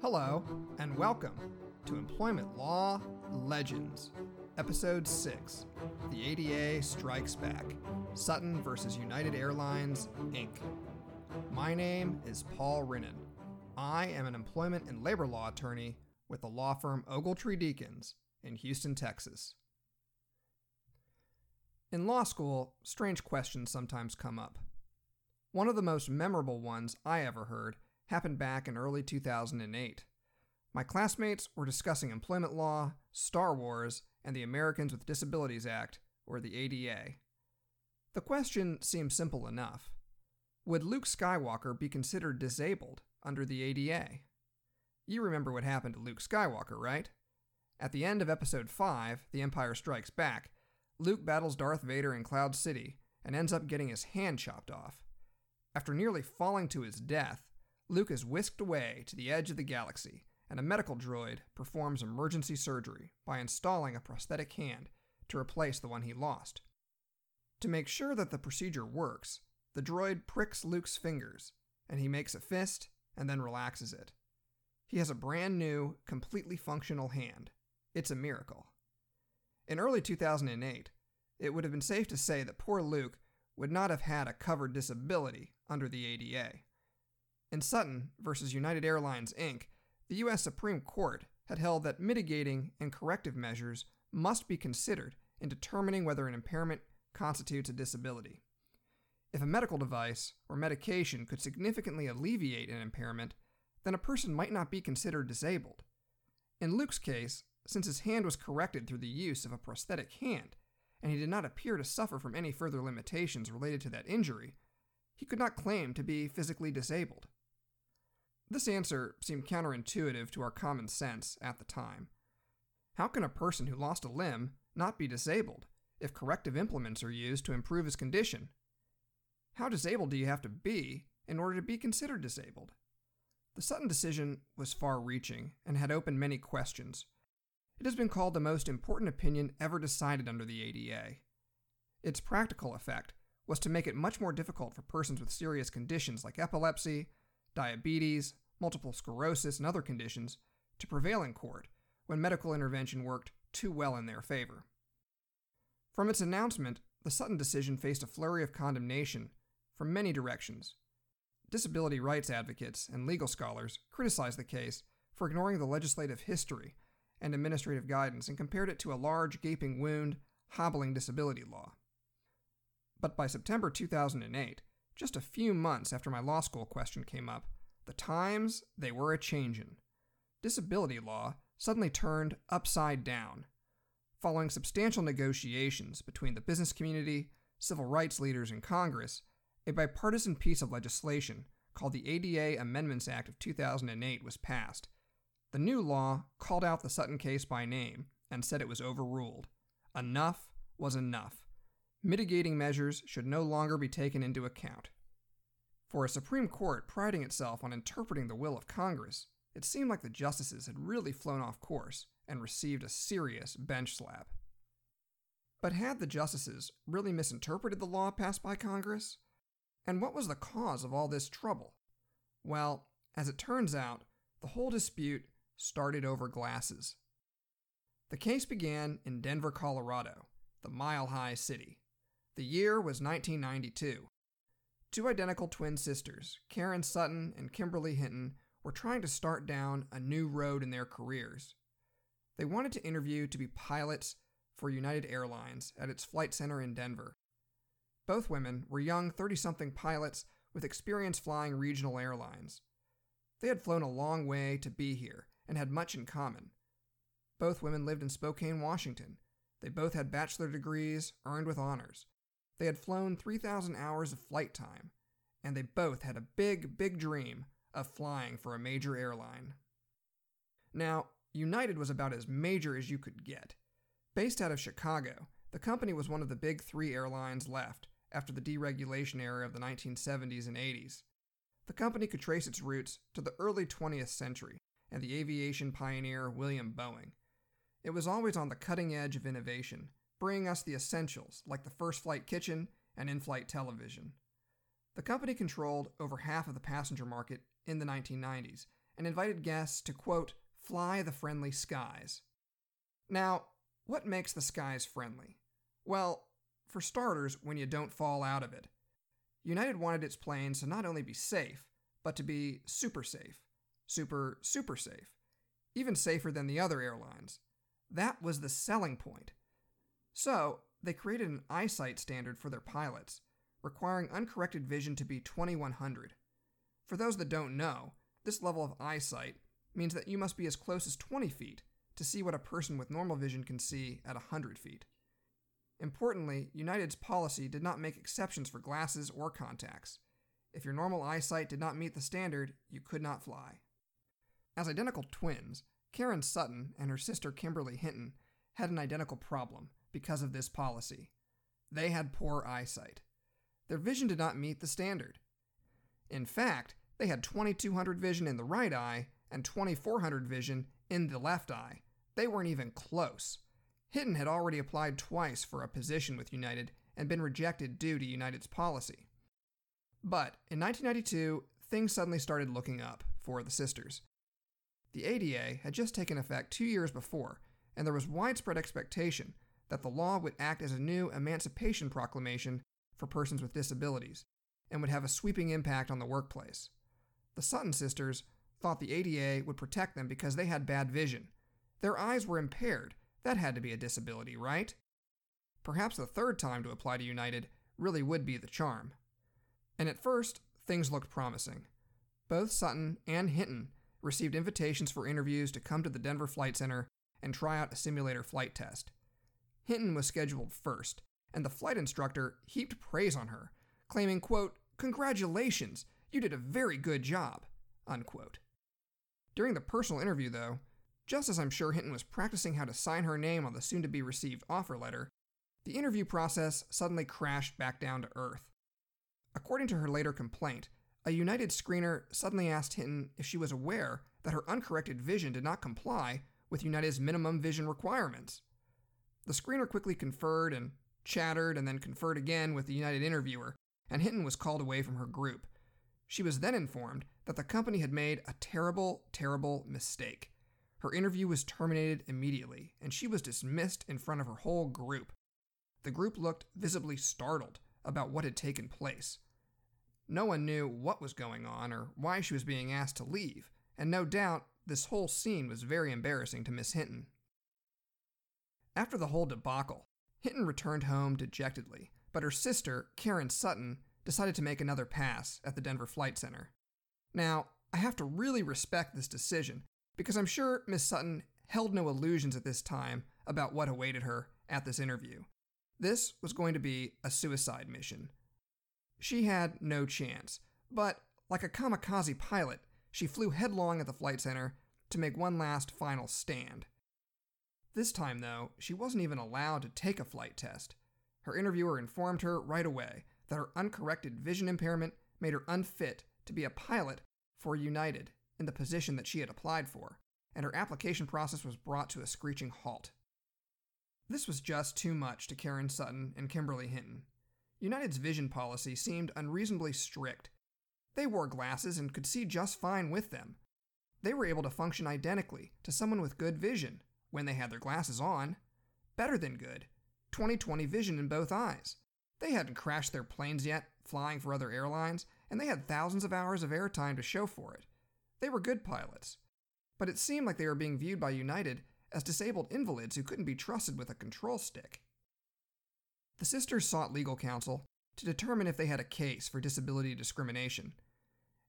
Hello, and welcome to Employment Law Legends, Episode 6 The ADA Strikes Back Sutton versus United Airlines, Inc. My name is Paul Rinnan. I am an employment and labor law attorney with the law firm Ogletree Deakins in Houston, Texas. In law school, strange questions sometimes come up. One of the most memorable ones I ever heard happened back in early 2008. My classmates were discussing employment law, Star Wars, and the Americans with Disabilities Act, or the ADA. The question seemed simple enough. Would Luke Skywalker be considered disabled under the ADA? You remember what happened to Luke Skywalker, right? At the end of Episode 5, The Empire Strikes Back, Luke battles Darth Vader in Cloud City and ends up getting his hand chopped off. After nearly falling to his death, Luke is whisked away to the edge of the galaxy, and a medical droid performs emergency surgery by installing a prosthetic hand to replace the one he lost. To make sure that the procedure works, the droid pricks Luke's fingers, and he makes a fist and then relaxes it. He has a brand new, completely functional hand. It's a miracle. In early 2008, it would have been safe to say that poor Luke would not have had a covered disability under the ADA. In Sutton v. United Airlines Inc., the U.S. Supreme Court had held that mitigating and corrective measures must be considered in determining whether an impairment constitutes a disability. If a medical device or medication could significantly alleviate an impairment, then a person might not be considered disabled. In Luke's case, since his hand was corrected through the use of a prosthetic hand, and he did not appear to suffer from any further limitations related to that injury, he could not claim to be physically disabled. This answer seemed counterintuitive to our common sense at the time. How can a person who lost a limb not be disabled if corrective implements are used to improve his condition? How disabled do you have to be in order to be considered disabled? The Sutton decision was far reaching and had opened many questions. It has been called the most important opinion ever decided under the ADA. Its practical effect was to make it much more difficult for persons with serious conditions like epilepsy, diabetes, multiple sclerosis, and other conditions to prevail in court when medical intervention worked too well in their favor. From its announcement, the Sutton decision faced a flurry of condemnation from many directions. Disability rights advocates and legal scholars criticized the case for ignoring the legislative history and administrative guidance and compared it to a large, gaping wound, hobbling disability law. But by September 2008, just a few months after my law school question came up, the times they were a changin'. Disability law suddenly turned upside down. Following substantial negotiations between the business community, civil rights leaders, and Congress, a bipartisan piece of legislation called the ADA Amendments Act of 2008 was passed. The new law called out the Sutton case by name and said it was overruled. Enough was enough mitigating measures should no longer be taken into account. For a Supreme Court priding itself on interpreting the will of Congress, it seemed like the justices had really flown off course and received a serious bench slap. But had the justices really misinterpreted the law passed by Congress? And what was the cause of all this trouble? Well, as it turns out, the whole dispute started over glasses. The case began in Denver, Colorado, the mile high city. The year was 1992. Two identical twin sisters, Karen Sutton and Kimberly Hinton, were trying to start down a new road in their careers. They wanted to interview to be pilots for United Airlines at its flight center in Denver. Both women were young 30 something pilots with experience flying regional airlines. They had flown a long way to be here and had much in common. Both women lived in Spokane, Washington. They both had bachelor degrees earned with honors, they had flown 3,000 hours of flight time, and they both had a big, big dream of flying for a major airline. Now, United was about as major as you could get. Based out of Chicago, the company was one of the big three airlines left after the deregulation era of the 1970s and 80s. The company could trace its roots to the early 20th century and the aviation pioneer William Boeing. It was always on the cutting edge of innovation, bringing us the essentials like the first flight kitchen and in flight television. The company controlled over half of the passenger market in the 1990s and invited guests to, quote, fly the friendly skies. Now, what makes the skies friendly? Well, for starters, when you don't fall out of it. United wanted its planes to not only be safe, but to be super safe. Super, super safe. Even safer than the other airlines. That was the selling point. So, they created an eyesight standard for their pilots, requiring uncorrected vision to be 2100. For those that don't know, this level of eyesight means that you must be as close as 20 feet to see what a person with normal vision can see at 100 feet. Importantly, United's policy did not make exceptions for glasses or contacts. If your normal eyesight did not meet the standard, you could not fly. As identical twins, Karen Sutton and her sister Kimberly Hinton had an identical problem because of this policy. They had poor eyesight. Their vision did not meet the standard. In fact, they had 2200 vision in the right eye and 2400 vision in the left eye. They weren't even close. Hinton had already applied twice for a position with United and been rejected due to United's policy. But in 1992, things suddenly started looking up for the sisters. The ADA had just taken effect two years before, and there was widespread expectation that the law would act as a new emancipation proclamation for persons with disabilities and would have a sweeping impact on the workplace. The Sutton sisters thought the ADA would protect them because they had bad vision. Their eyes were impaired. That had to be a disability, right? Perhaps the third time to apply to United really would be the charm. And at first, things looked promising. Both Sutton and Hinton received invitations for interviews to come to the Denver Flight Center and try out a simulator flight test. Hinton was scheduled first, and the flight instructor heaped praise on her, claiming, quote, Congratulations, you did a very good job, unquote. During the personal interview, though, just as I'm sure Hinton was practicing how to sign her name on the soon to be received offer letter, the interview process suddenly crashed back down to earth. According to her later complaint, a United screener suddenly asked Hinton if she was aware that her uncorrected vision did not comply with United's minimum vision requirements. The screener quickly conferred and chattered and then conferred again with the United interviewer, and Hinton was called away from her group. She was then informed that the company had made a terrible, terrible mistake. Her interview was terminated immediately, and she was dismissed in front of her whole group. The group looked visibly startled about what had taken place. No one knew what was going on or why she was being asked to leave, and no doubt this whole scene was very embarrassing to Miss Hinton. After the whole debacle, Hinton returned home dejectedly, but her sister, Karen Sutton, decided to make another pass at the Denver Flight Center. Now, I have to really respect this decision because I'm sure Miss Sutton held no illusions at this time about what awaited her at this interview. This was going to be a suicide mission. She had no chance, but like a kamikaze pilot, she flew headlong at the flight center to make one last final stand. This time, though, she wasn't even allowed to take a flight test. Her interviewer informed her right away that her uncorrected vision impairment made her unfit to be a pilot for United in the position that she had applied for, and her application process was brought to a screeching halt. This was just too much to Karen Sutton and Kimberly Hinton. United's vision policy seemed unreasonably strict. They wore glasses and could see just fine with them. They were able to function identically to someone with good vision when they had their glasses on. Better than good. 20/20 vision in both eyes. They hadn't crashed their planes yet, flying for other airlines, and they had thousands of hours of airtime to show for it. They were good pilots. But it seemed like they were being viewed by United as disabled invalids who couldn't be trusted with a control stick. The sisters sought legal counsel to determine if they had a case for disability discrimination.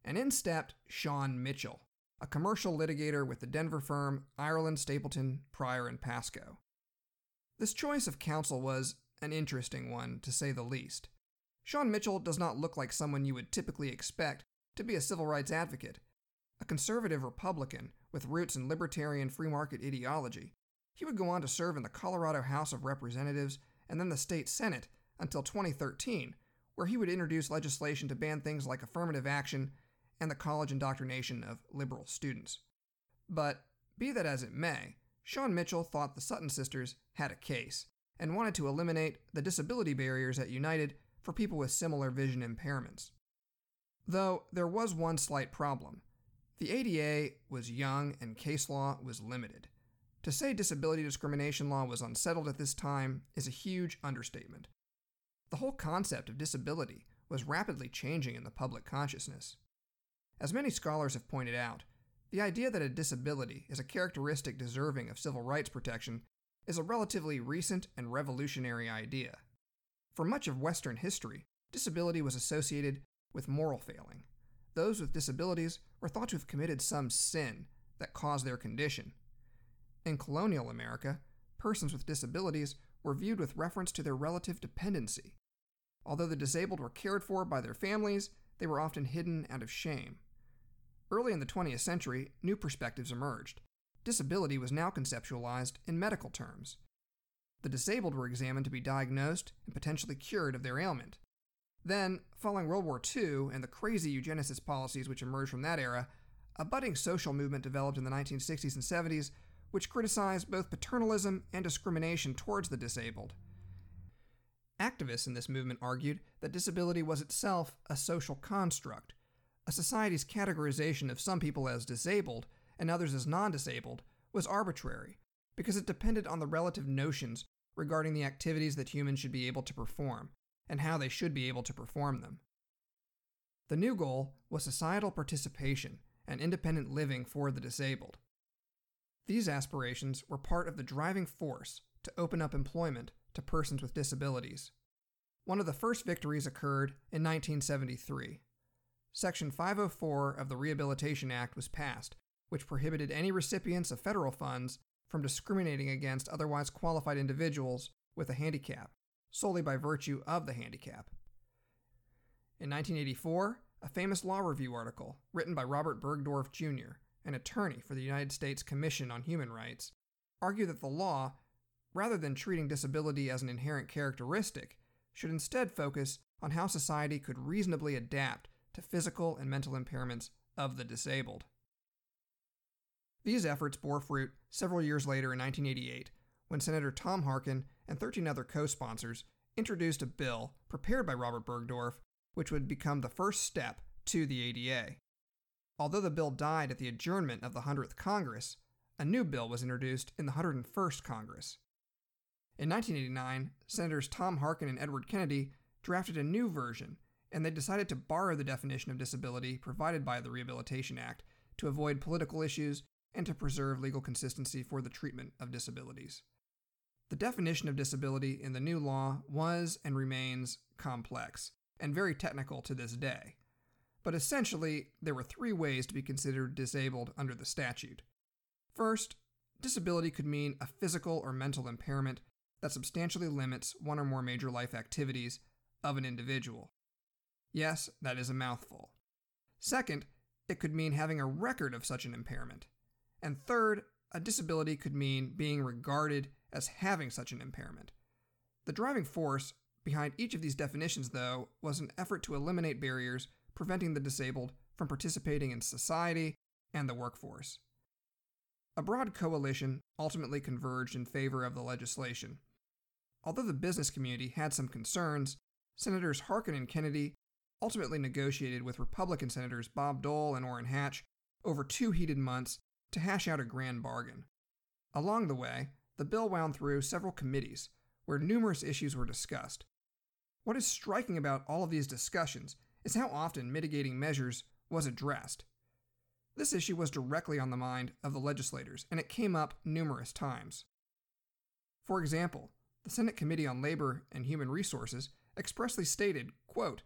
And in stepped Shawn Mitchell, a commercial litigator with the Denver firm Ireland, Stapleton, Pryor, and Pascoe. This choice of counsel was an interesting one, to say the least. Shawn Mitchell does not look like someone you would typically expect to be a civil rights advocate. A conservative Republican with roots in libertarian free market ideology, he would go on to serve in the Colorado House of Representatives and then the state Senate until 2013, where he would introduce legislation to ban things like affirmative action and the college indoctrination of liberal students. But, be that as it may, Shawn Mitchell thought the Sutton sisters had a case and wanted to eliminate the disability barriers at United for people with similar vision impairments. Though there was one slight problem. The ADA was young and case law was limited. To say disability discrimination law was unsettled at this time is a huge understatement. The whole concept of disability was rapidly changing in the public consciousness. As many scholars have pointed out, the idea that a disability is a characteristic deserving of civil rights protection is a relatively recent and revolutionary idea. For much of Western history, disability was associated with moral failing. Those with disabilities were thought to have committed some sin that caused their condition. In colonial America, persons with disabilities were viewed with reference to their relative dependency. Although the disabled were cared for by their families, they were often hidden out of shame. Early in the 20th century, new perspectives emerged. Disability was now conceptualized in medical terms. The disabled were examined to be diagnosed and potentially cured of their ailment. Then, following World War II and the crazy eugenicist policies which emerged from that era, a budding social movement developed in the 1960s and 70s which criticized both paternalism and discrimination towards the disabled. Activists in this movement argued that disability was itself a social construct. A society's categorization of some people as disabled and others as non disabled was arbitrary because it depended on the relative notions regarding the activities that humans should be able to perform and how they should be able to perform them. The new goal was societal participation and independent living for the disabled. These aspirations were part of the driving force to open up employment to persons with disabilities. One of the first victories occurred in 1973. Section 504 of the Rehabilitation Act was passed, which prohibited any recipients of federal funds from discriminating against otherwise qualified individuals with a handicap, solely by virtue of the handicap. In 1984, a famous law review article, written by Robert Burgdorf Jr., an attorney for the United States Commission on Human Rights, argued that the law, rather than treating disability as an inherent characteristic, should instead focus on how society could reasonably adapt to physical and mental impairments of the disabled. These efforts bore fruit several years later in 1988 when Senator Tom Harkin and 13 other co sponsors introduced a bill prepared by Robert Burgdorf, which would become the first step to the ADA. Although the bill died at the adjournment of the 100th Congress, a new bill was introduced in the 101st Congress. In 1989, Senators Tom Harkin and Edward Kennedy drafted a new version, and they decided to borrow the definition of disability provided by the Rehabilitation Act to avoid political issues and to preserve legal consistency for the treatment of disabilities. The definition of disability in the new law was and remains complex and very technical to this day but essentially, there were three ways to be considered disabled under the statute. First, disability could mean a physical or mental impairment that substantially limits one or more major life activities of an individual. Yes, that is a mouthful. Second, it could mean having a record of such an impairment. And third, a disability could mean being regarded as having such an impairment. The driving force behind each of these definitions, though, was an effort to eliminate barriers preventing the disabled from participating in society and the workforce. A broad coalition ultimately converged in favor of the legislation. Although the business community had some concerns, Senators Harkin and Kennedy ultimately negotiated with Republican Senators Bob Dole and Orrin Hatch over two heated months to hash out a grand bargain. Along the way, the bill wound through several committees where numerous issues were discussed. What is striking about all of these discussions is how often mitigating measures was addressed. This issue was directly on the mind of the legislators, and it came up numerous times. For example, the Senate Committee on Labor and Human Resources expressly stated, quote,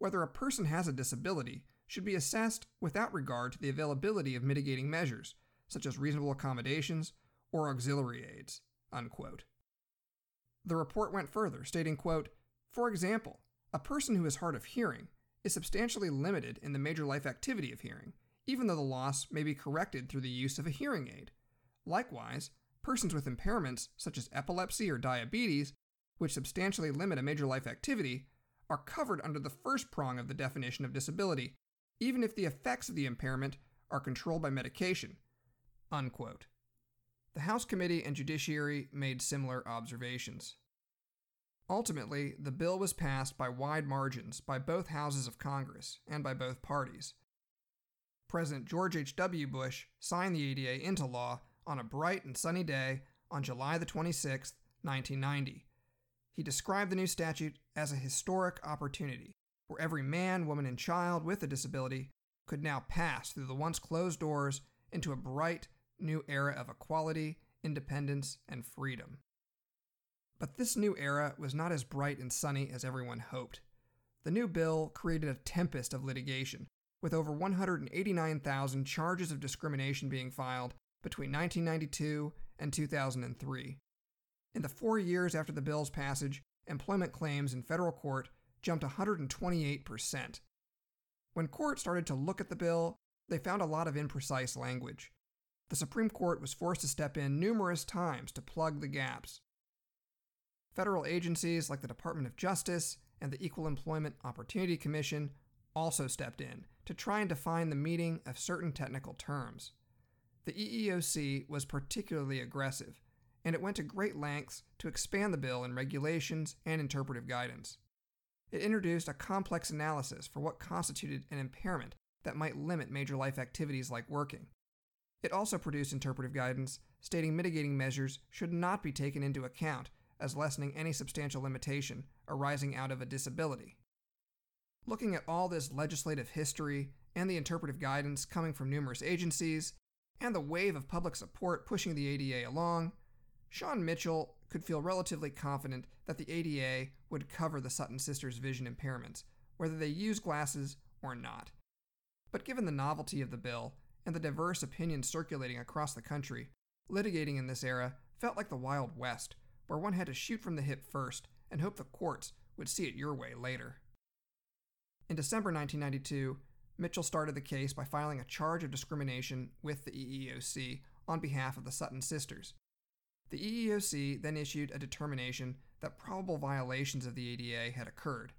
whether a person has a disability should be assessed without regard to the availability of mitigating measures, such as reasonable accommodations or auxiliary aids, unquote. The report went further, stating, quote, for example, a person who is hard of hearing is substantially limited in the major life activity of hearing, even though the loss may be corrected through the use of a hearing aid. Likewise, persons with impairments such as epilepsy or diabetes, which substantially limit a major life activity, are covered under the first prong of the definition of disability, even if the effects of the impairment are controlled by medication. Unquote. The House Committee and Judiciary made similar observations. Ultimately, the bill was passed by wide margins by both houses of Congress and by both parties. President George H.W. Bush signed the ADA into law on a bright and sunny day on July 26, 1990. He described the new statute as a historic opportunity where every man, woman, and child with a disability could now pass through the once closed doors into a bright new era of equality, independence, and freedom. But this new era was not as bright and sunny as everyone hoped. The new bill created a tempest of litigation, with over 189,000 charges of discrimination being filed between 1992 and 2003. In the four years after the bill's passage, employment claims in federal court jumped 128%. When court started to look at the bill, they found a lot of imprecise language. The Supreme Court was forced to step in numerous times to plug the gaps. Federal agencies like the Department of Justice and the Equal Employment Opportunity Commission also stepped in to try and define the meaning of certain technical terms. The EEOC was particularly aggressive, and it went to great lengths to expand the bill in regulations and interpretive guidance. It introduced a complex analysis for what constituted an impairment that might limit major life activities like working. It also produced interpretive guidance stating mitigating measures should not be taken into account as lessening any substantial limitation arising out of a disability. Looking at all this legislative history and the interpretive guidance coming from numerous agencies, and the wave of public support pushing the ADA along, Shawn Mitchell could feel relatively confident that the ADA would cover the Sutton sisters' vision impairments, whether they use glasses or not. But given the novelty of the bill and the diverse opinions circulating across the country, litigating in this era felt like the Wild West, where one had to shoot from the hip first and hope the courts would see it your way later. In December 1992, Mitchell started the case by filing a charge of discrimination with the EEOC on behalf of the Sutton sisters. The EEOC then issued a determination that probable violations of the ADA had occurred.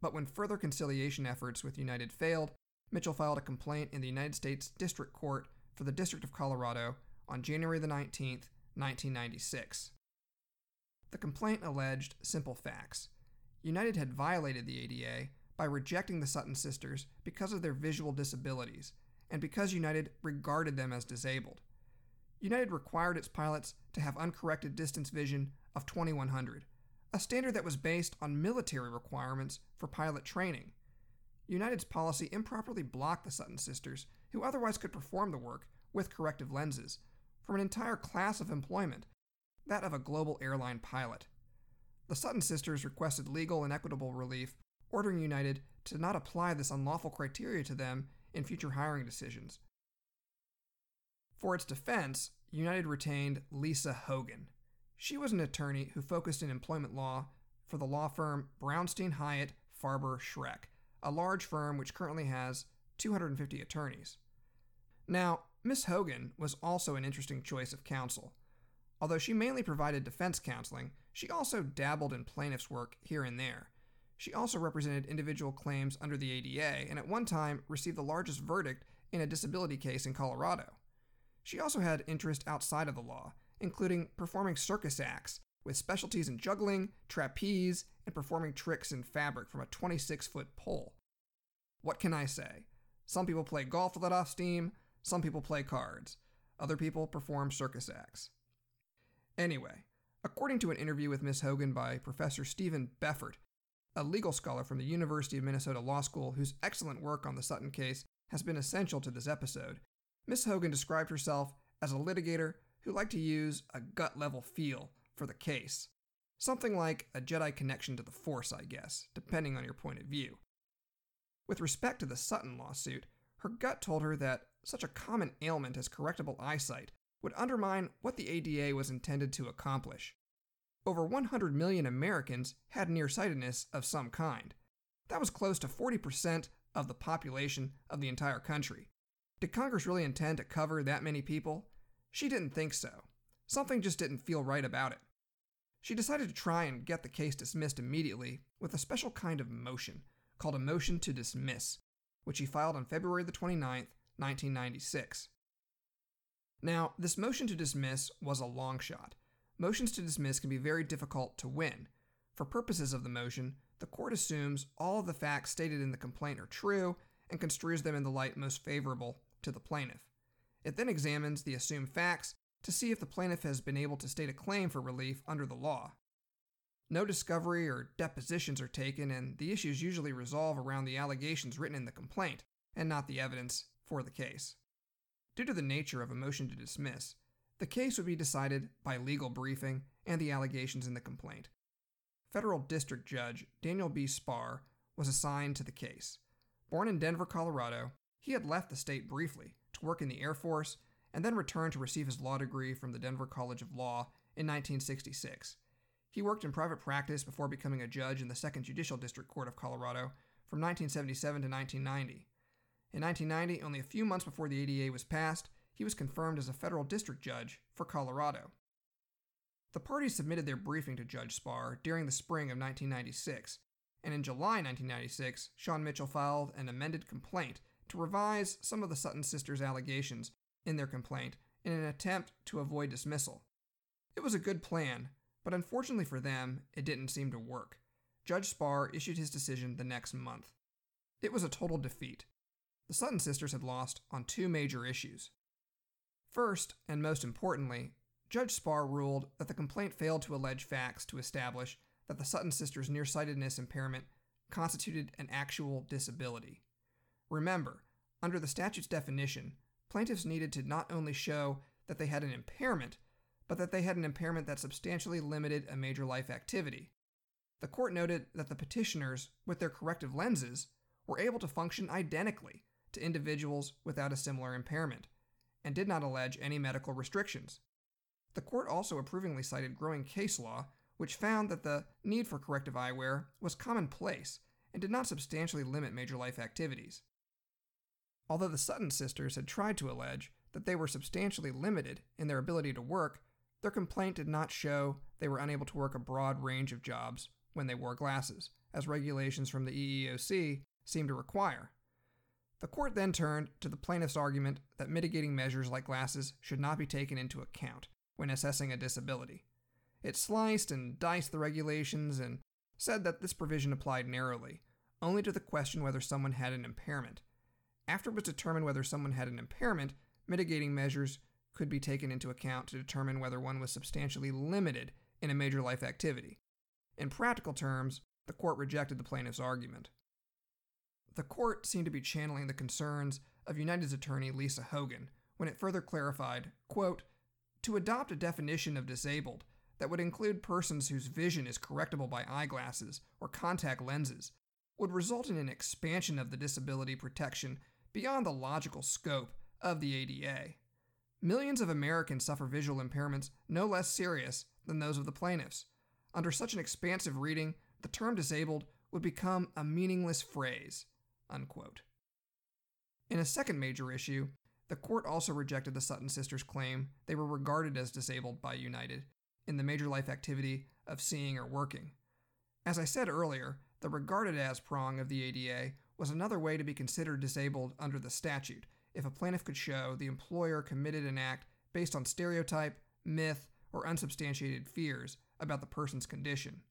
But when further conciliation efforts with United failed, Mitchell filed a complaint in the United States District Court for the District of Colorado on January the 19th, 1996. The complaint alleged simple facts. United had violated the ADA by rejecting the Sutton sisters because of their visual disabilities and because United regarded them as disabled. United required its pilots to have uncorrected distance vision of 2100, a standard that was based on military requirements for pilot training. United's policy improperly blocked the Sutton sisters, who otherwise could perform the work with corrective lenses, from an entire class of employment, that of a global airline pilot. The Sutton sisters requested legal and equitable relief ordering United to not apply this unlawful criteria to them in future hiring decisions. For its defense, United retained Lisa Hogan. She was an attorney who focused in employment law for the law firm Brownstein Hyatt Farber Schreck, a large firm which currently has 250 attorneys. Now, Miss Hogan was also an interesting choice of counsel. Although she mainly provided defense counseling, she also dabbled in plaintiff's work here and there. She also represented individual claims under the ADA and at one time received the largest verdict in a disability case in Colorado. She also had interest outside of the law, including performing circus acts with specialties in juggling, trapeze, and performing tricks in fabric from a 26 foot pole. What can I say? Some people play golf to let off steam, some people play cards, other people perform circus acts. Anyway, according to an interview with Miss Hogan by Professor Stephen Befort a legal scholar from the University of Minnesota Law School whose excellent work on the Sutton case has been essential to this episode, Miss Hogan described herself as a litigator who liked to use a gut level feel for the case. Something like a Jedi connection to the Force, I guess, depending on your point of view. With respect to the Sutton lawsuit, her gut told her that such a common ailment as correctable eyesight would undermine what the ADA was intended to accomplish over 100 million Americans had nearsightedness of some kind. That was close to 40% of the population of the entire country. Did Congress really intend to cover that many people? She didn't think so. Something just didn't feel right about it. She decided to try and get the case dismissed immediately with a special kind of motion called a motion to dismiss, which she filed on February the 29th, 1996. Now, this motion to dismiss was a long shot motions to dismiss can be very difficult to win. For purposes of the motion, the court assumes all of the facts stated in the complaint are true and construes them in the light most favorable to the plaintiff. It then examines the assumed facts to see if the plaintiff has been able to state a claim for relief under the law. No discovery or depositions are taken, and the issues usually resolve around the allegations written in the complaint and not the evidence for the case. Due to the nature of a motion to dismiss, the case would be decided by legal briefing and the allegations in the complaint. Federal District Judge Daniel B. Sparr was assigned to the case. Born in Denver, Colorado, he had left the state briefly to work in the Air Force and then returned to receive his law degree from the Denver College of Law in 1966. He worked in private practice before becoming a judge in the Second Judicial District Court of Colorado from 1977 to 1990. In 1990, only a few months before the ADA was passed, he was confirmed as a federal district judge for Colorado. The parties submitted their briefing to Judge Sparr during the spring of 1996, and in July 1996, Shawn Mitchell filed an amended complaint to revise some of the Sutton sisters' allegations in their complaint in an attempt to avoid dismissal. It was a good plan, but unfortunately for them, it didn't seem to work. Judge Sparr issued his decision the next month. It was a total defeat. The Sutton sisters had lost on two major issues. First, and most importantly, Judge Sparr ruled that the complaint failed to allege facts to establish that the Sutton sisters' nearsightedness impairment constituted an actual disability. Remember, under the statute's definition, plaintiffs needed to not only show that they had an impairment, but that they had an impairment that substantially limited a major life activity. The court noted that the petitioners, with their corrective lenses, were able to function identically to individuals without a similar impairment, and did not allege any medical restrictions. The court also approvingly cited growing case law, which found that the need for corrective eyewear was commonplace and did not substantially limit major life activities. Although the Sutton sisters had tried to allege that they were substantially limited in their ability to work, their complaint did not show they were unable to work a broad range of jobs when they wore glasses, as regulations from the EEOC seem to require. The court then turned to the plaintiff's argument that mitigating measures like glasses should not be taken into account when assessing a disability. It sliced and diced the regulations and said that this provision applied narrowly, only to the question whether someone had an impairment. After it was determined whether someone had an impairment, mitigating measures could be taken into account to determine whether one was substantially limited in a major life activity. In practical terms, the court rejected the plaintiff's argument the court seemed to be channeling the concerns of United's attorney Lisa Hogan when it further clarified, quote, to adopt a definition of disabled that would include persons whose vision is correctable by eyeglasses or contact lenses would result in an expansion of the disability protection beyond the logical scope of the ADA. Millions of Americans suffer visual impairments no less serious than those of the plaintiffs. Under such an expansive reading, the term disabled would become a meaningless phrase. Unquote. In a second major issue, the court also rejected the Sutton sisters' claim they were regarded as disabled by United in the major life activity of seeing or working. As I said earlier, the regarded as prong of the ADA was another way to be considered disabled under the statute if a plaintiff could show the employer committed an act based on stereotype, myth, or unsubstantiated fears about the person's condition.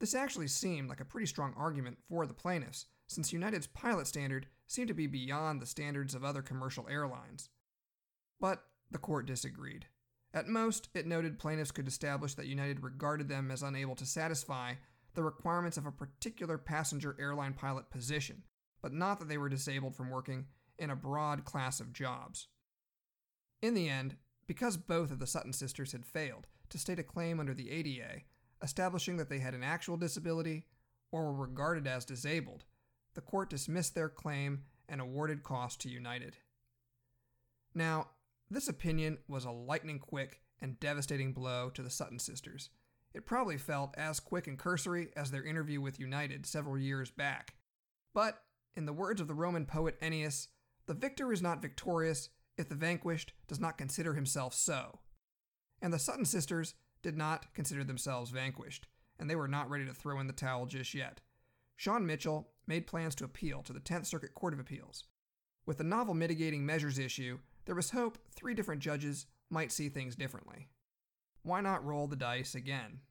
This actually seemed like a pretty strong argument for the plaintiffs, since United's pilot standard seemed to be beyond the standards of other commercial airlines. But the court disagreed. At most, it noted plaintiffs could establish that United regarded them as unable to satisfy the requirements of a particular passenger airline pilot position, but not that they were disabled from working in a broad class of jobs. In the end, because both of the Sutton sisters had failed to state a claim under the ADA, establishing that they had an actual disability or were regarded as disabled, the court dismissed their claim and awarded costs to United. Now, this opinion was a lightning quick and devastating blow to the Sutton sisters. It probably felt as quick and cursory as their interview with United several years back. But, in the words of the Roman poet Ennius, the victor is not victorious if the vanquished does not consider himself so. And the Sutton sisters did not consider themselves vanquished, and they were not ready to throw in the towel just yet. Shawn Mitchell made plans to appeal to the 10th Circuit Court of Appeals. With the novel mitigating measures issue, there was hope three different judges might see things differently. Why not roll the dice again?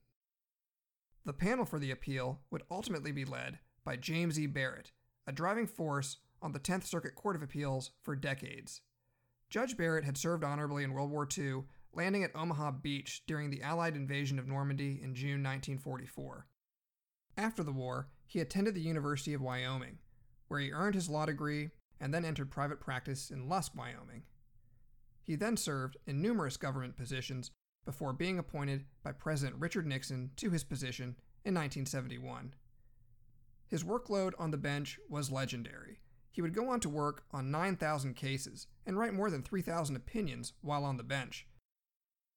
The panel for the appeal would ultimately be led by James E. Barrett, a driving force on the 10th Circuit Court of Appeals for decades. Judge Barrett had served honorably in World War II, landing at Omaha Beach during the Allied invasion of Normandy in June 1944. After the war, he attended the University of Wyoming, where he earned his law degree and then entered private practice in Lusk, Wyoming. He then served in numerous government positions before being appointed by President Richard Nixon to his position in 1971. His workload on the bench was legendary. He would go on to work on 9,000 cases and write more than 3,000 opinions while on the bench.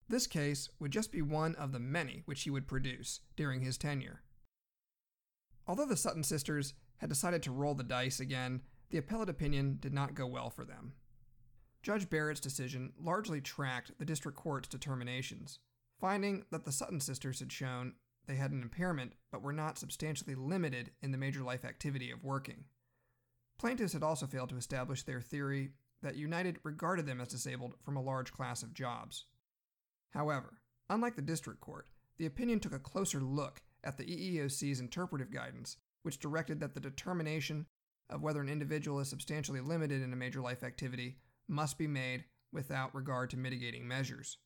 This case would just be one of the many which he would produce during his tenure. Although the Sutton sisters had decided to roll the dice again, the appellate opinion did not go well for them. Judge Barrett's decision largely tracked the district court's determinations, finding that the Sutton sisters had shown they had an impairment but were not substantially limited in the major life activity of working. Plaintiffs had also failed to establish their theory that United regarded them as disabled from a large class of jobs. However, unlike the district court, the opinion took a closer look at the EEOC's interpretive guidance, which directed that the determination of whether an individual is substantially limited in a major life activity must be made without regard to mitigating measures.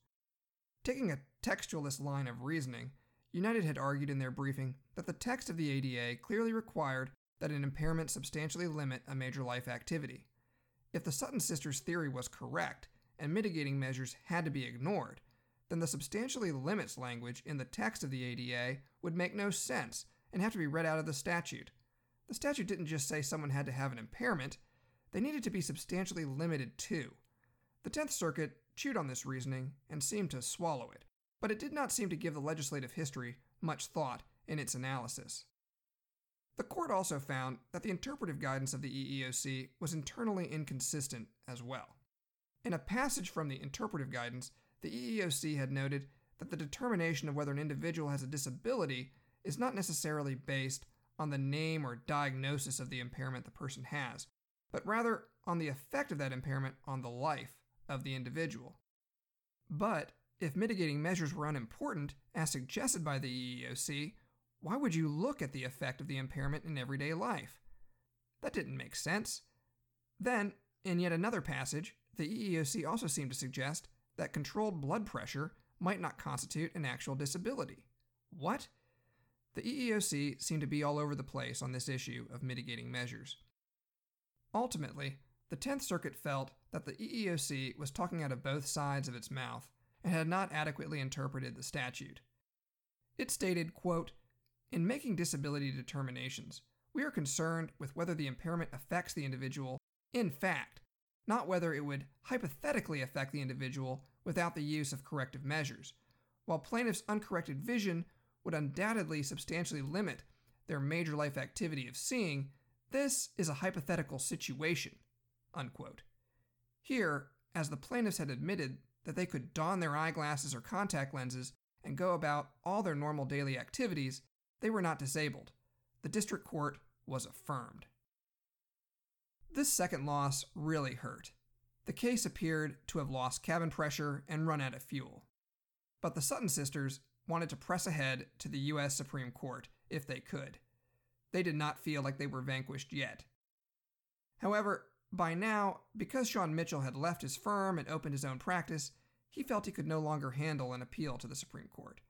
Taking a textualist line of reasoning, United had argued in their briefing that the text of the ADA clearly required that an impairment substantially limit a major life activity. If the Sutton sisters' theory was correct and mitigating measures had to be ignored, then the substantially limits language in the text of the ADA would make no sense and have to be read out of the statute. The statute didn't just say someone had to have an impairment, they needed to be substantially limited too. The Tenth Circuit chewed on this reasoning and seemed to swallow it, but it did not seem to give the legislative history much thought in its analysis. The court also found that the interpretive guidance of the EEOC was internally inconsistent as well. In a passage from the interpretive guidance, the EEOC had noted that the determination of whether an individual has a disability is not necessarily based on the name or diagnosis of the impairment the person has, but rather on the effect of that impairment on the life of the individual. But if mitigating measures were unimportant, as suggested by the EEOC, why would you look at the effect of the impairment in everyday life? That didn't make sense. Then, in yet another passage, the EEOC also seemed to suggest that controlled blood pressure might not constitute an actual disability. What? The EEOC seemed to be all over the place on this issue of mitigating measures. Ultimately, the Tenth Circuit felt that the EEOC was talking out of both sides of its mouth and had not adequately interpreted the statute. It stated, quote, In making disability determinations, we are concerned with whether the impairment affects the individual in fact, not whether it would hypothetically affect the individual without the use of corrective measures. While plaintiffs' uncorrected vision would undoubtedly substantially limit their major life activity of seeing, this is a hypothetical situation. Unquote. Here, as the plaintiffs had admitted that they could don their eyeglasses or contact lenses and go about all their normal daily activities, they were not disabled. The district court was affirmed. This second loss really hurt. The case appeared to have lost cabin pressure and run out of fuel. But the Sutton sisters wanted to press ahead to the U.S. Supreme Court if they could they did not feel like they were vanquished yet. However, by now, because Shawn Mitchell had left his firm and opened his own practice, he felt he could no longer handle an appeal to the Supreme Court.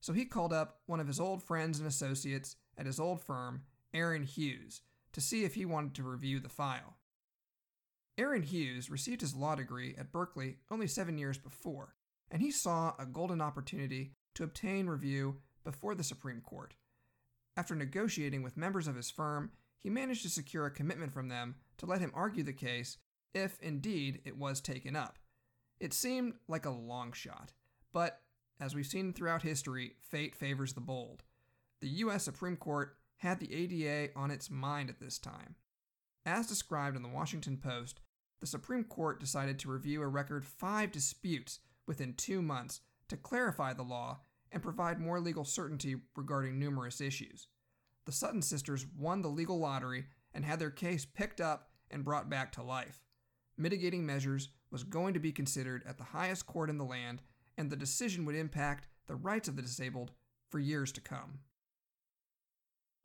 So he called up one of his old friends and associates at his old firm, Aaron Hughes, to see if he wanted to review the file. Aaron Hughes received his law degree at Berkeley only seven years before, and he saw a golden opportunity to obtain review before the Supreme Court after negotiating with members of his firm, he managed to secure a commitment from them to let him argue the case if indeed it was taken up. It seemed like a long shot, but as we've seen throughout history, fate favors the bold. The U.S. Supreme Court had the ADA on its mind at this time. As described in the Washington Post, the Supreme Court decided to review a record five disputes within two months to clarify the law and provide more legal certainty regarding numerous issues. The Sutton sisters won the legal lottery and had their case picked up and brought back to life. Mitigating measures was going to be considered at the highest court in the land, and the decision would impact the rights of the disabled for years to come.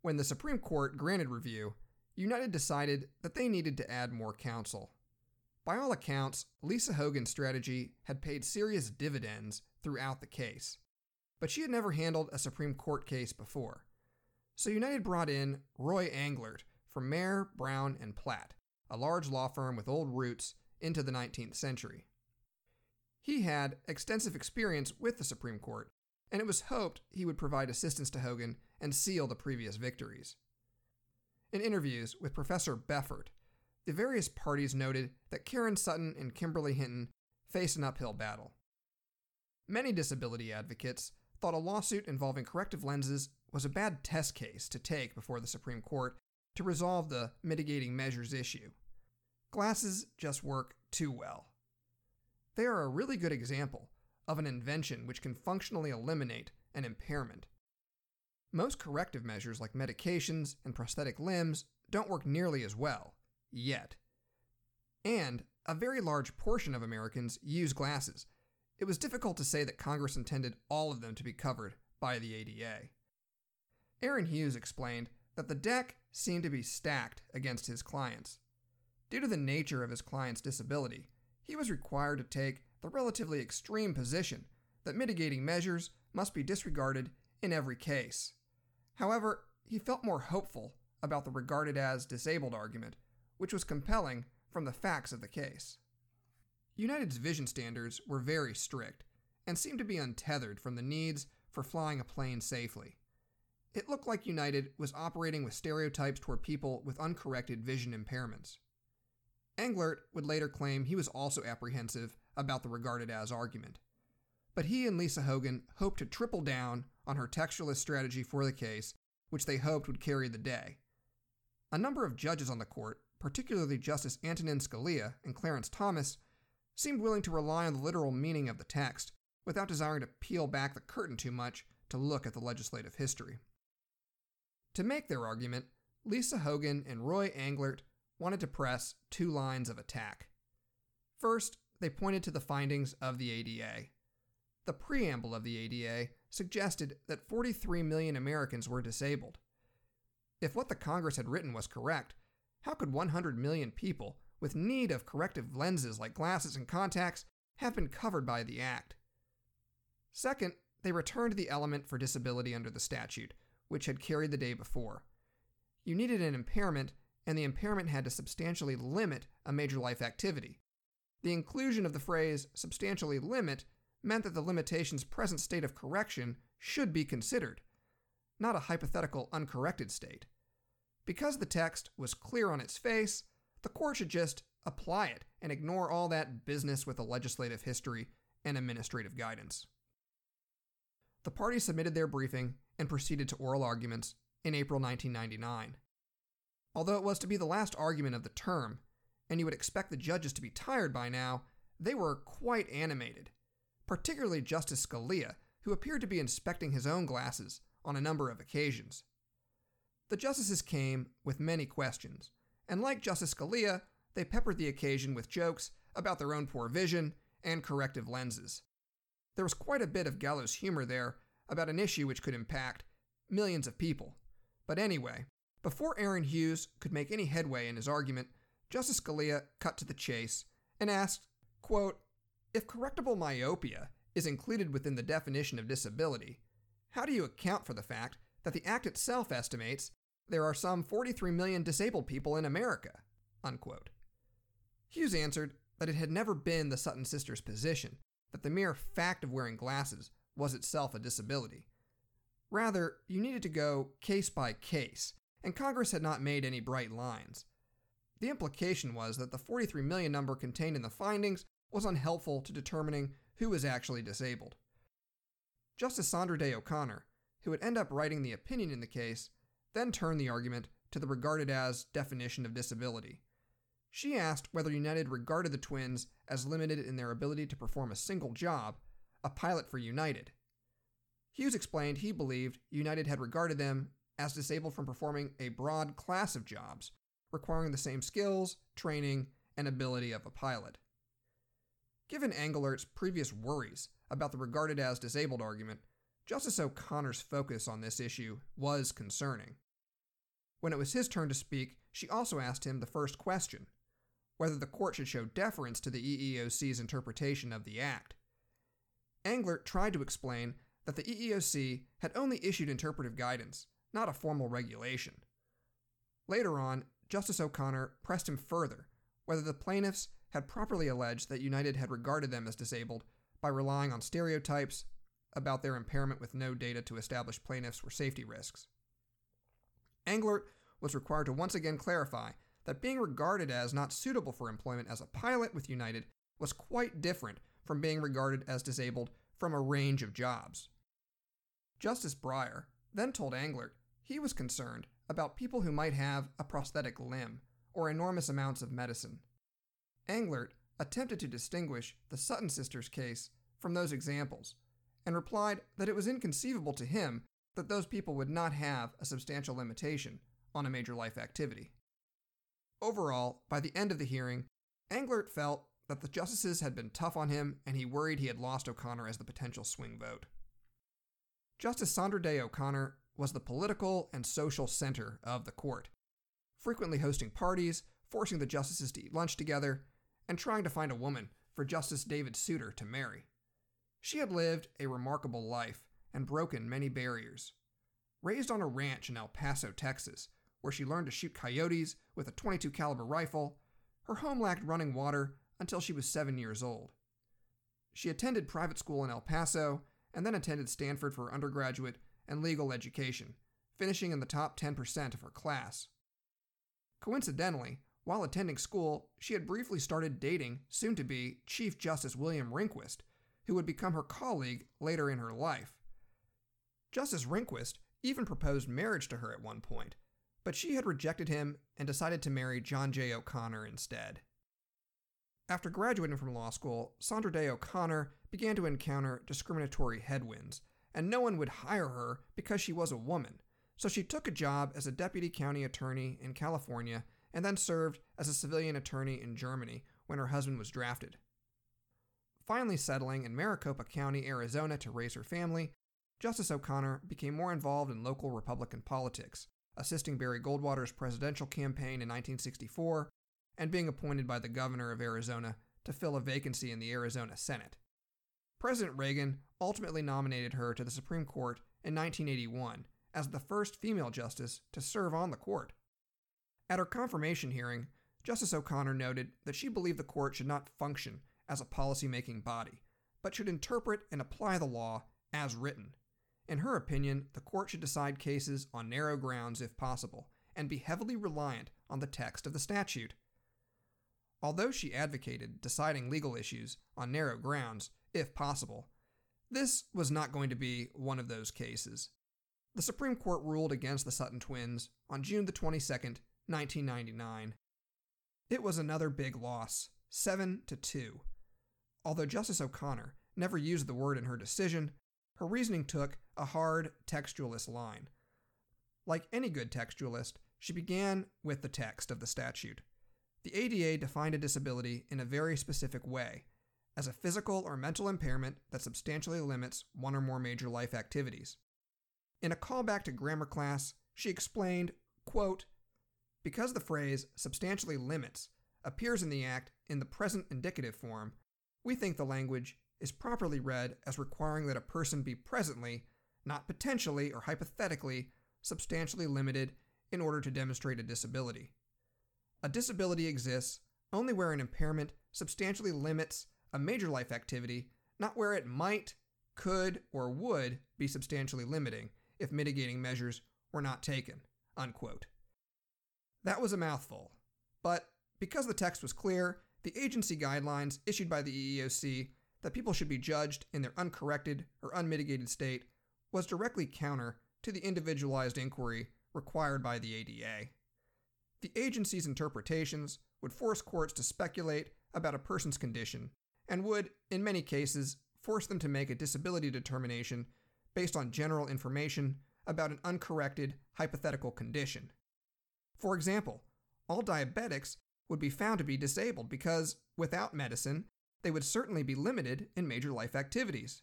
When the Supreme Court granted review, United decided that they needed to add more counsel. By all accounts, Lisa Hogan's strategy had paid serious dividends throughout the case, but she had never handled a Supreme Court case before. So United brought in Roy Englert from Mayer, Brown, and Platt, a large law firm with old roots into the 19th century. He had extensive experience with the Supreme Court, and it was hoped he would provide assistance to Hogan and seal the previous victories. In interviews with Professor Befort, the various parties noted that Karen Sutton and Kimberly Hinton faced an uphill battle. Many disability advocates thought a lawsuit involving corrective lenses was a bad test case to take before the Supreme Court to resolve the mitigating measures issue. Glasses just work too well. They are a really good example of an invention which can functionally eliminate an impairment. Most corrective measures like medications and prosthetic limbs don't work nearly as well, yet. And a very large portion of Americans use glasses. It was difficult to say that Congress intended all of them to be covered by the ADA. Aaron Hughes explained that the deck seemed to be stacked against his clients. Due to the nature of his client's disability, he was required to take the relatively extreme position that mitigating measures must be disregarded in every case. However, he felt more hopeful about the regarded as disabled argument, which was compelling from the facts of the case. United's vision standards were very strict and seemed to be untethered from the needs for flying a plane safely. It looked like United was operating with stereotypes toward people with uncorrected vision impairments. Englert would later claim he was also apprehensive about the regarded as argument. But he and Lisa Hogan hoped to triple down on her textualist strategy for the case, which they hoped would carry the day. A number of judges on the court, particularly Justice Antonin Scalia and Clarence Thomas, seemed willing to rely on the literal meaning of the text without desiring to peel back the curtain too much to look at the legislative history. To make their argument, Lisa Hogan and Roy Englert wanted to press two lines of attack. First, they pointed to the findings of the ADA. The preamble of the ADA suggested that 43 million Americans were disabled. If what the Congress had written was correct, how could 100 million people with need of corrective lenses like glasses and contacts have been covered by the Act? Second, they returned the element for disability under the statute, which had carried the day before. You needed an impairment, and the impairment had to substantially limit a major life activity. The inclusion of the phrase substantially limit meant that the limitation's present state of correction should be considered, not a hypothetical uncorrected state. Because the text was clear on its face, the court should just apply it and ignore all that business with the legislative history and administrative guidance. The parties submitted their briefing and proceeded to oral arguments in April 1999. Although it was to be the last argument of the term, and you would expect the judges to be tired by now, they were quite animated, particularly Justice Scalia, who appeared to be inspecting his own glasses on a number of occasions. The justices came with many questions, and like Justice Scalia, they peppered the occasion with jokes about their own poor vision and corrective lenses. There was quite a bit of gallows humor there about an issue which could impact millions of people. But anyway, before Aaron Hughes could make any headway in his argument, Justice Scalia cut to the chase and asked, quote, If correctable myopia is included within the definition of disability, how do you account for the fact that the Act itself estimates there are some 43 million disabled people in America? Unquote. Hughes answered that it had never been the Sutton sisters' position that the mere fact of wearing glasses was itself a disability. Rather, you needed to go case by case, and Congress had not made any bright lines. The implication was that the 43 million number contained in the findings was unhelpful to determining who was actually disabled. Justice Sandra Day O'Connor, who would end up writing the opinion in the case, then turned the argument to the regarded as definition of disability. She asked whether United regarded the twins as limited in their ability to perform a single job, a pilot for United. Hughes explained he believed United had regarded them as disabled from performing a broad class of jobs, requiring the same skills, training, and ability of a pilot. Given Englert's previous worries about the regarded as disabled argument, Justice O'Connor's focus on this issue was concerning. When it was his turn to speak, she also asked him the first question whether the court should show deference to the EEOC's interpretation of the Act. Englert tried to explain that the EEOC had only issued interpretive guidance, not a formal regulation. Later on, Justice O'Connor pressed him further whether the plaintiffs had properly alleged that United had regarded them as disabled by relying on stereotypes about their impairment with no data to establish plaintiffs were safety risks. Englert was required to once again clarify that being regarded as not suitable for employment as a pilot with United was quite different from being regarded as disabled from a range of jobs. Justice Breyer then told Englert he was concerned about people who might have a prosthetic limb or enormous amounts of medicine. Englert attempted to distinguish the Sutton sisters case from those examples and replied that it was inconceivable to him that those people would not have a substantial limitation on a major life activity. Overall, by the end of the hearing, Englert felt that the justices had been tough on him and he worried he had lost O'Connor as the potential swing vote. Justice Sandra Day O'Connor was the political and social center of the court, frequently hosting parties, forcing the justices to eat lunch together, and trying to find a woman for Justice David Souter to marry. She had lived a remarkable life and broken many barriers. Raised on a ranch in El Paso, Texas, where she learned to shoot coyotes with a 22 caliber rifle, her home lacked running water until she was 7 years old. She attended private school in El Paso and then attended Stanford for undergraduate and legal education, finishing in the top 10% of her class. Coincidentally, while attending school, she had briefly started dating soon to be Chief Justice William Rehnquist, who would become her colleague later in her life. Justice Rehnquist even proposed marriage to her at one point, but she had rejected him and decided to marry John J. O'Connor instead. After graduating from law school, Sandra Day O'Connor began to encounter discriminatory headwinds, and no one would hire her because she was a woman, so she took a job as a deputy county attorney in California and then served as a civilian attorney in Germany when her husband was drafted. Finally settling in Maricopa County, Arizona to raise her family, Justice O'Connor became more involved in local Republican politics, assisting Barry Goldwater's presidential campaign in 1964 and being appointed by the governor of Arizona to fill a vacancy in the Arizona Senate. President Reagan ultimately nominated her to the Supreme Court in 1981 as the first female justice to serve on the court. At her confirmation hearing, Justice O'Connor noted that she believed the court should not function as a policy-making body, but should interpret and apply the law as written. In her opinion, the court should decide cases on narrow grounds if possible, and be heavily reliant on the text of the statute. Although she advocated deciding legal issues on narrow grounds, if possible, this was not going to be one of those cases. The Supreme Court ruled against the Sutton twins on June the 22nd, 1999. It was another big loss, 7 to 2. Although Justice O'Connor never used the word in her decision, her reasoning took a hard textualist line. Like any good textualist, she began with the text of the statute. The ADA defined a disability in a very specific way as a physical or mental impairment that substantially limits one or more major life activities. In a callback to grammar class, she explained, quote, because the phrase substantially limits appears in the Act in the present indicative form, we think the language is properly read as requiring that a person be presently, not potentially or hypothetically, substantially limited in order to demonstrate a disability. A disability exists only where an impairment substantially limits a major life activity, not where it might, could, or would be substantially limiting if mitigating measures were not taken. Unquote. That was a mouthful. But because the text was clear, the agency guidelines issued by the EEOC that people should be judged in their uncorrected or unmitigated state was directly counter to the individualized inquiry required by the ADA. The agency's interpretations would force courts to speculate about a person's condition and would, in many cases, force them to make a disability determination based on general information about an uncorrected hypothetical condition. For example, all diabetics would be found to be disabled because, without medicine, they would certainly be limited in major life activities.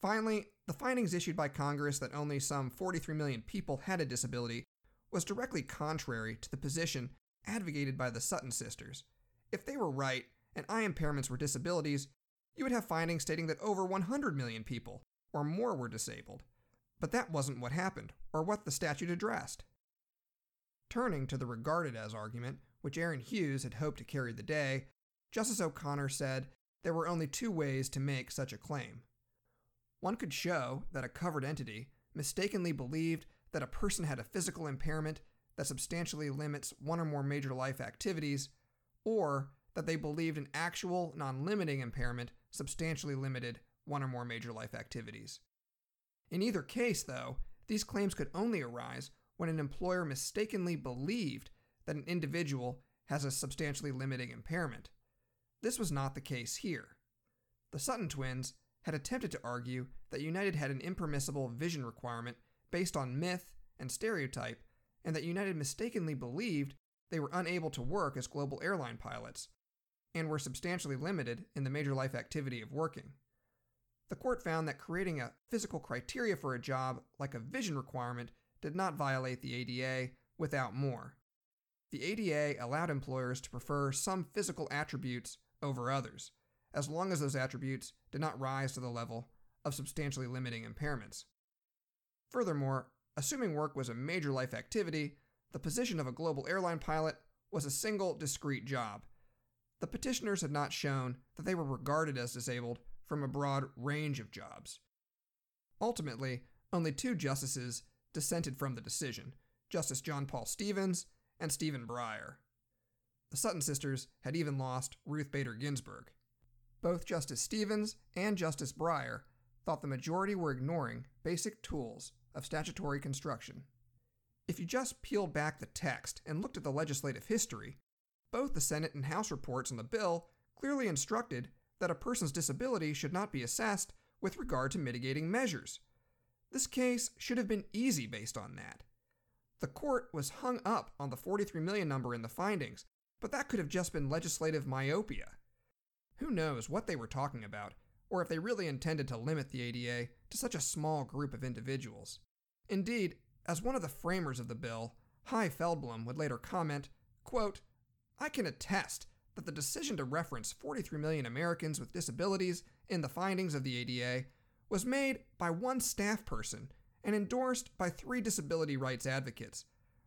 Finally, the findings issued by Congress that only some 43 million people had a disability was directly contrary to the position advocated by the Sutton sisters. If they were right, and eye impairments were disabilities, you would have findings stating that over 100 million people, or more, were disabled. But that wasn't what happened, or what the statute addressed. Turning to the regarded as argument, which Aaron Hughes had hoped to carry the day, Justice O'Connor said there were only two ways to make such a claim. One could show that a covered entity mistakenly believed that a person had a physical impairment that substantially limits one or more major life activities, or that they believed an actual non limiting impairment substantially limited one or more major life activities. In either case, though, these claims could only arise when an employer mistakenly believed that an individual has a substantially limiting impairment. This was not the case here. The Sutton twins had attempted to argue that United had an impermissible vision requirement based on myth and stereotype, and that United mistakenly believed they were unable to work as global airline pilots, and were substantially limited in the major life activity of working. The court found that creating a physical criteria for a job, like a vision requirement, did not violate the ADA without more. The ADA allowed employers to prefer some physical attributes over others, as long as those attributes did not rise to the level of substantially limiting impairments. Furthermore, assuming work was a major life activity, the position of a global airline pilot was a single discrete job. The petitioners had not shown that they were regarded as disabled from a broad range of jobs. Ultimately, only two justices dissented from the decision Justice John Paul Stevens and Stephen Breyer. The Sutton sisters had even lost Ruth Bader Ginsburg. Both Justice Stevens and Justice Breyer thought the majority were ignoring basic tools of statutory construction. If you just peeled back the text and looked at the legislative history, both the Senate and House reports on the bill clearly instructed that a person's disability should not be assessed with regard to mitigating measures. This case should have been easy based on that. The court was hung up on the 43 million number in the findings, but that could have just been legislative myopia. Who knows what they were talking about, or if they really intended to limit the ADA to such a small group of individuals. Indeed, as one of the framers of the bill, Chai Feldblum would later comment, quote, I can attest that the decision to reference 43 million Americans with disabilities in the findings of the ADA was made by one staff person and endorsed by three disability rights advocates,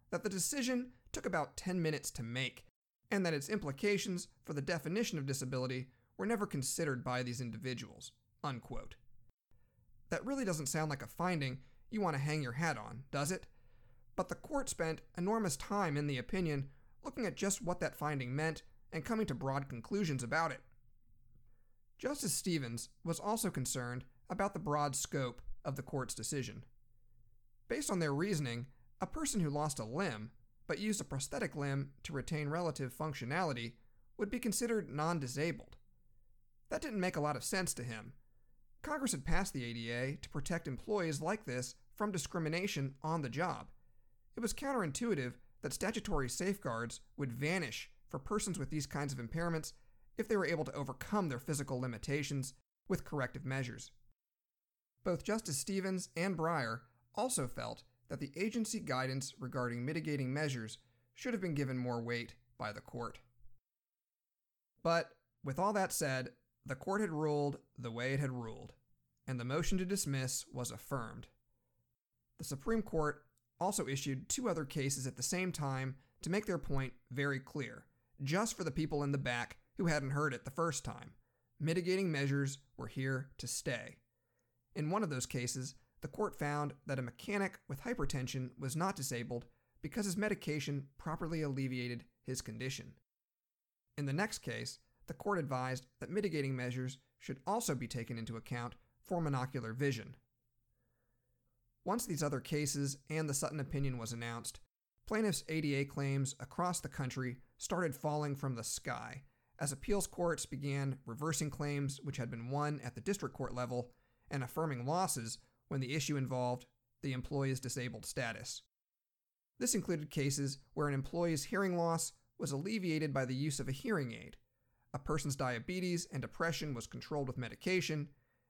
that the decision took about 10 minutes to make, and that its implications for the definition of disability were never considered by these individuals. Unquote. That really doesn't sound like a finding you want to hang your hat on, does it? But the court spent enormous time in the opinion looking at just what that finding meant and coming to broad conclusions about it. Justice Stevens was also concerned about the broad scope of the court's decision. Based on their reasoning, a person who lost a limb but used a prosthetic limb to retain relative functionality would be considered non disabled. That didn't make a lot of sense to him. Congress had passed the ADA to protect employees like this from discrimination on the job. It was counterintuitive that statutory safeguards would vanish for persons with these kinds of impairments if they were able to overcome their physical limitations with corrective measures. Both Justice Stevens and Breyer also felt that the agency guidance regarding mitigating measures should have been given more weight by the court. But with all that said, the court had ruled the way it had ruled, and the motion to dismiss was affirmed. The Supreme Court also issued two other cases at the same time to make their point very clear, just for the people in the back who hadn't heard it the first time. Mitigating measures were here to stay. In one of those cases, the court found that a mechanic with hypertension was not disabled because his medication properly alleviated his condition. In the next case, the court advised that mitigating measures should also be taken into account for monocular vision. Once these other cases and the Sutton opinion was announced, plaintiffs' ADA claims across the country started falling from the sky as appeals courts began reversing claims which had been won at the district court level and affirming losses when the issue involved the employee's disabled status. This included cases where an employee's hearing loss was alleviated by the use of a hearing aid, a person's diabetes and depression was controlled with medication,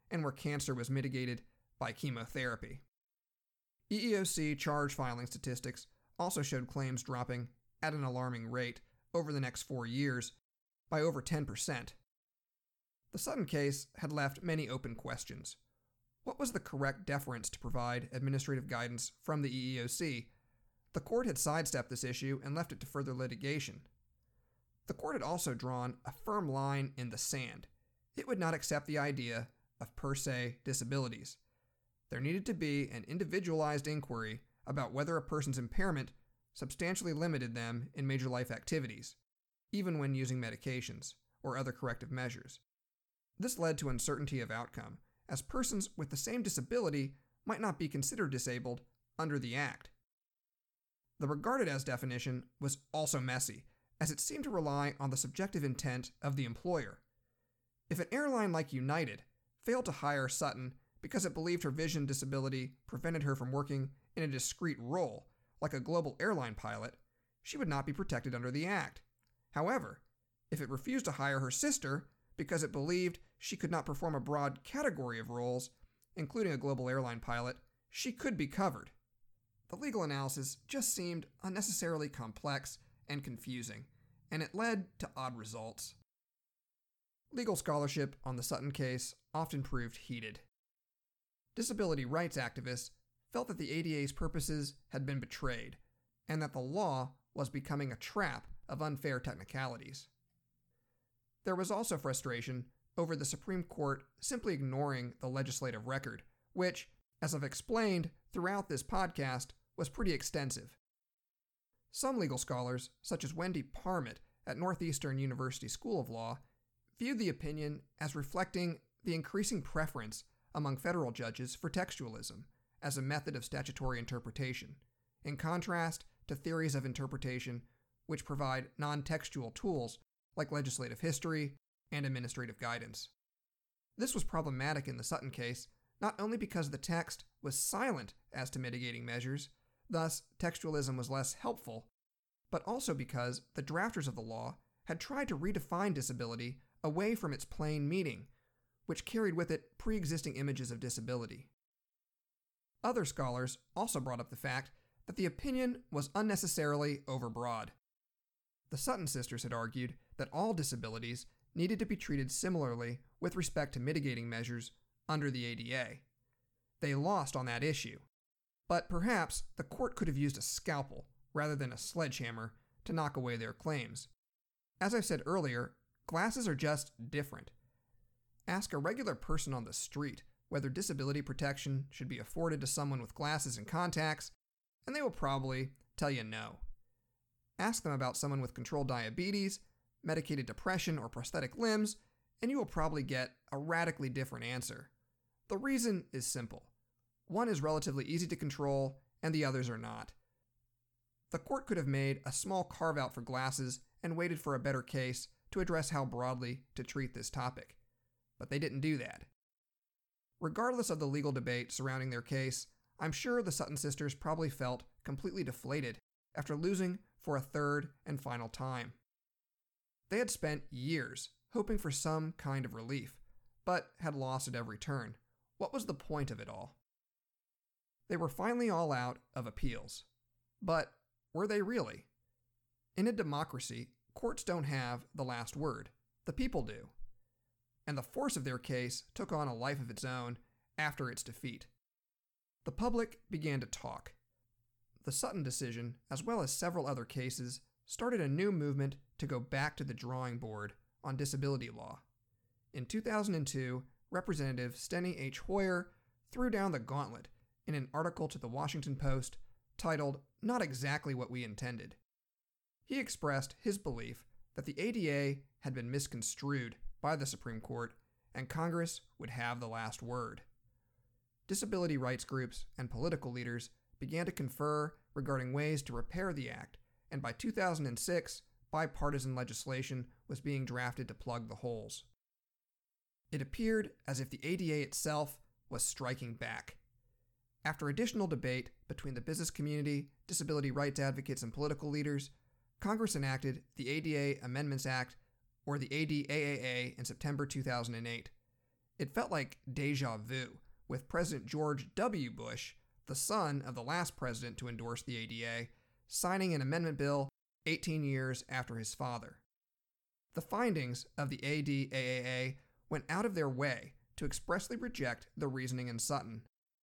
and where cancer was mitigated by chemotherapy. EEOC charge filing statistics also showed claims dropping at an alarming rate over the next four years by over 10%. The Sutton case had left many open questions. What was the correct deference to provide administrative guidance from the EEOC? The court had sidestepped this issue and left it to further litigation. The court had also drawn a firm line in the sand. It would not accept the idea of per se disabilities. There needed to be an individualized inquiry about whether a person's impairment substantially limited them in major life activities, even when using medications or other corrective measures. This led to uncertainty of outcome, as persons with the same disability might not be considered disabled under the Act. The regarded as definition was also messy, as it seemed to rely on the subjective intent of the employer. If an airline like United failed to hire Sutton because it believed her vision disability prevented her from working in a discrete role, like a global airline pilot, she would not be protected under the Act. However, if it refused to hire her sister because it believed she could not perform a broad category of roles, including a global airline pilot, she could be covered. The legal analysis just seemed unnecessarily complex and confusing, and it led to odd results. Legal scholarship on the Sutton case often proved heated. Disability rights activists felt that the ADA's purposes had been betrayed, and that the law was becoming a trap of unfair technicalities. There was also frustration over the Supreme Court simply ignoring the legislative record, which, as I've explained throughout this podcast, was pretty extensive. Some legal scholars, such as Wendy Parmet at Northeastern University School of Law, viewed the opinion as reflecting the increasing preference among federal judges for textualism as a method of statutory interpretation, in contrast to theories of interpretation which provide non textual tools like legislative history and administrative guidance. This was problematic in the Sutton case, not only because the text was silent as to mitigating measures, thus, textualism was less helpful, but also because the drafters of the law had tried to redefine disability away from its plain meaning, which carried with it pre existing images of disability. Other scholars also brought up the fact that the opinion was unnecessarily overbroad. The Sutton sisters had argued that all disabilities needed to be treated similarly with respect to mitigating measures under the ADA. They lost on that issue, but perhaps the court could have used a scalpel rather than a sledgehammer to knock away their claims. As I said earlier, glasses are just different. Ask a regular person on the street whether disability protection should be afforded to someone with glasses and contacts, and they will probably tell you no. Ask them about someone with controlled diabetes, medicated depression, or prosthetic limbs, and you will probably get a radically different answer. The reason is simple one is relatively easy to control, and the others are not. The court could have made a small carve out for glasses and waited for a better case to address how broadly to treat this topic. But they didn't do that. Regardless of the legal debate surrounding their case, I'm sure the Sutton sisters probably felt completely deflated after losing for a third and final time. They had spent years hoping for some kind of relief, but had lost at every turn. What was the point of it all? They were finally all out of appeals. But were they really? In a democracy, courts don't have the last word, the people do and the force of their case took on a life of its own after its defeat. The public began to talk. The Sutton decision, as well as several other cases, started a new movement to go back to the drawing board on disability law. In 2002, Representative Steny H. Hoyer threw down the gauntlet in an article to the Washington Post titled Not Exactly What We Intended. He expressed his belief that the ADA had been misconstrued by the Supreme Court, and Congress would have the last word. Disability rights groups and political leaders began to confer regarding ways to repair the act, and by 2006, bipartisan legislation was being drafted to plug the holes. It appeared as if the ADA itself was striking back. After additional debate between the business community, disability rights advocates, and political leaders, Congress enacted the ADA Amendments Act or the ADAAA in September 2008. It felt like deja vu, with President George W. Bush, the son of the last president to endorse the ADA, signing an amendment bill 18 years after his father. The findings of the ADAAA went out of their way to expressly reject the reasoning in Sutton,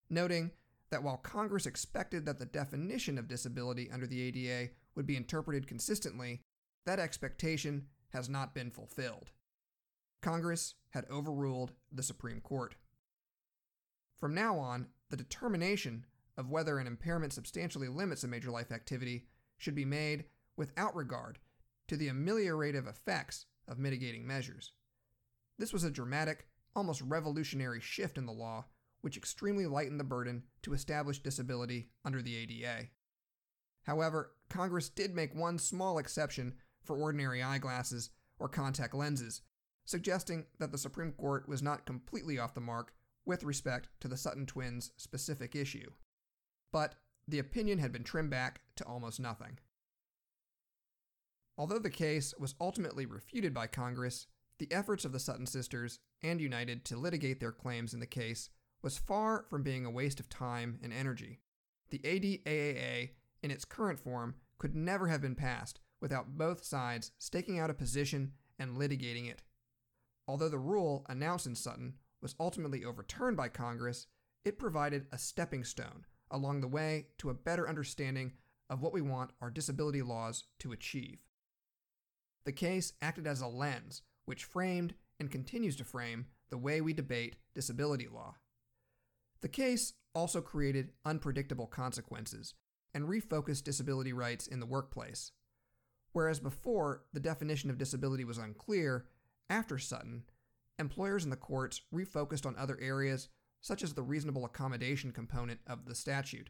noting that while Congress expected that the definition of disability under the ADA would be interpreted consistently, that expectation has not been fulfilled. Congress had overruled the Supreme Court. From now on, the determination of whether an impairment substantially limits a major life activity should be made without regard to the ameliorative effects of mitigating measures. This was a dramatic, almost revolutionary shift in the law, which extremely lightened the burden to establish disability under the ADA. However, Congress did make one small exception for ordinary eyeglasses or contact lenses, suggesting that the Supreme Court was not completely off the mark with respect to the Sutton twins' specific issue. But the opinion had been trimmed back to almost nothing. Although the case was ultimately refuted by Congress, the efforts of the Sutton sisters and United to litigate their claims in the case was far from being a waste of time and energy. The ADAAA, in its current form, could never have been passed without both sides staking out a position and litigating it. Although the rule announced in Sutton was ultimately overturned by Congress, it provided a stepping stone along the way to a better understanding of what we want our disability laws to achieve. The case acted as a lens which framed and continues to frame the way we debate disability law. The case also created unpredictable consequences and refocused disability rights in the workplace. Whereas before the definition of disability was unclear, after Sutton, employers and the courts refocused on other areas, such as the reasonable accommodation component of the statute.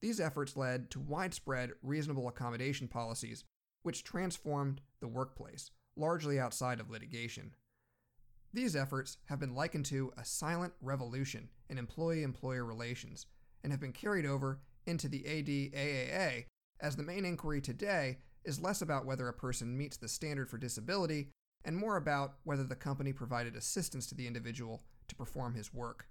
These efforts led to widespread reasonable accommodation policies, which transformed the workplace, largely outside of litigation. These efforts have been likened to a silent revolution in employee employer relations and have been carried over into the ADAAA, as the main inquiry today is less about whether a person meets the standard for disability and more about whether the company provided assistance to the individual to perform his work.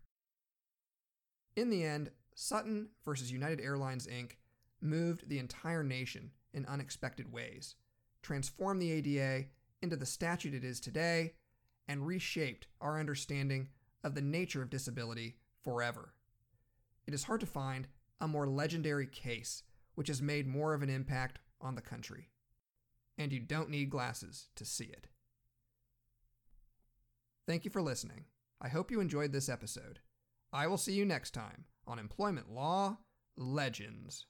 In the end, Sutton versus United Airlines Inc. moved the entire nation in unexpected ways, transformed the ADA into the statute it is today, and reshaped our understanding of the nature of disability forever. It is hard to find a more legendary case which has made more of an impact on the country. And you don't need glasses to see it. Thank you for listening. I hope you enjoyed this episode. I will see you next time on Employment Law Legends.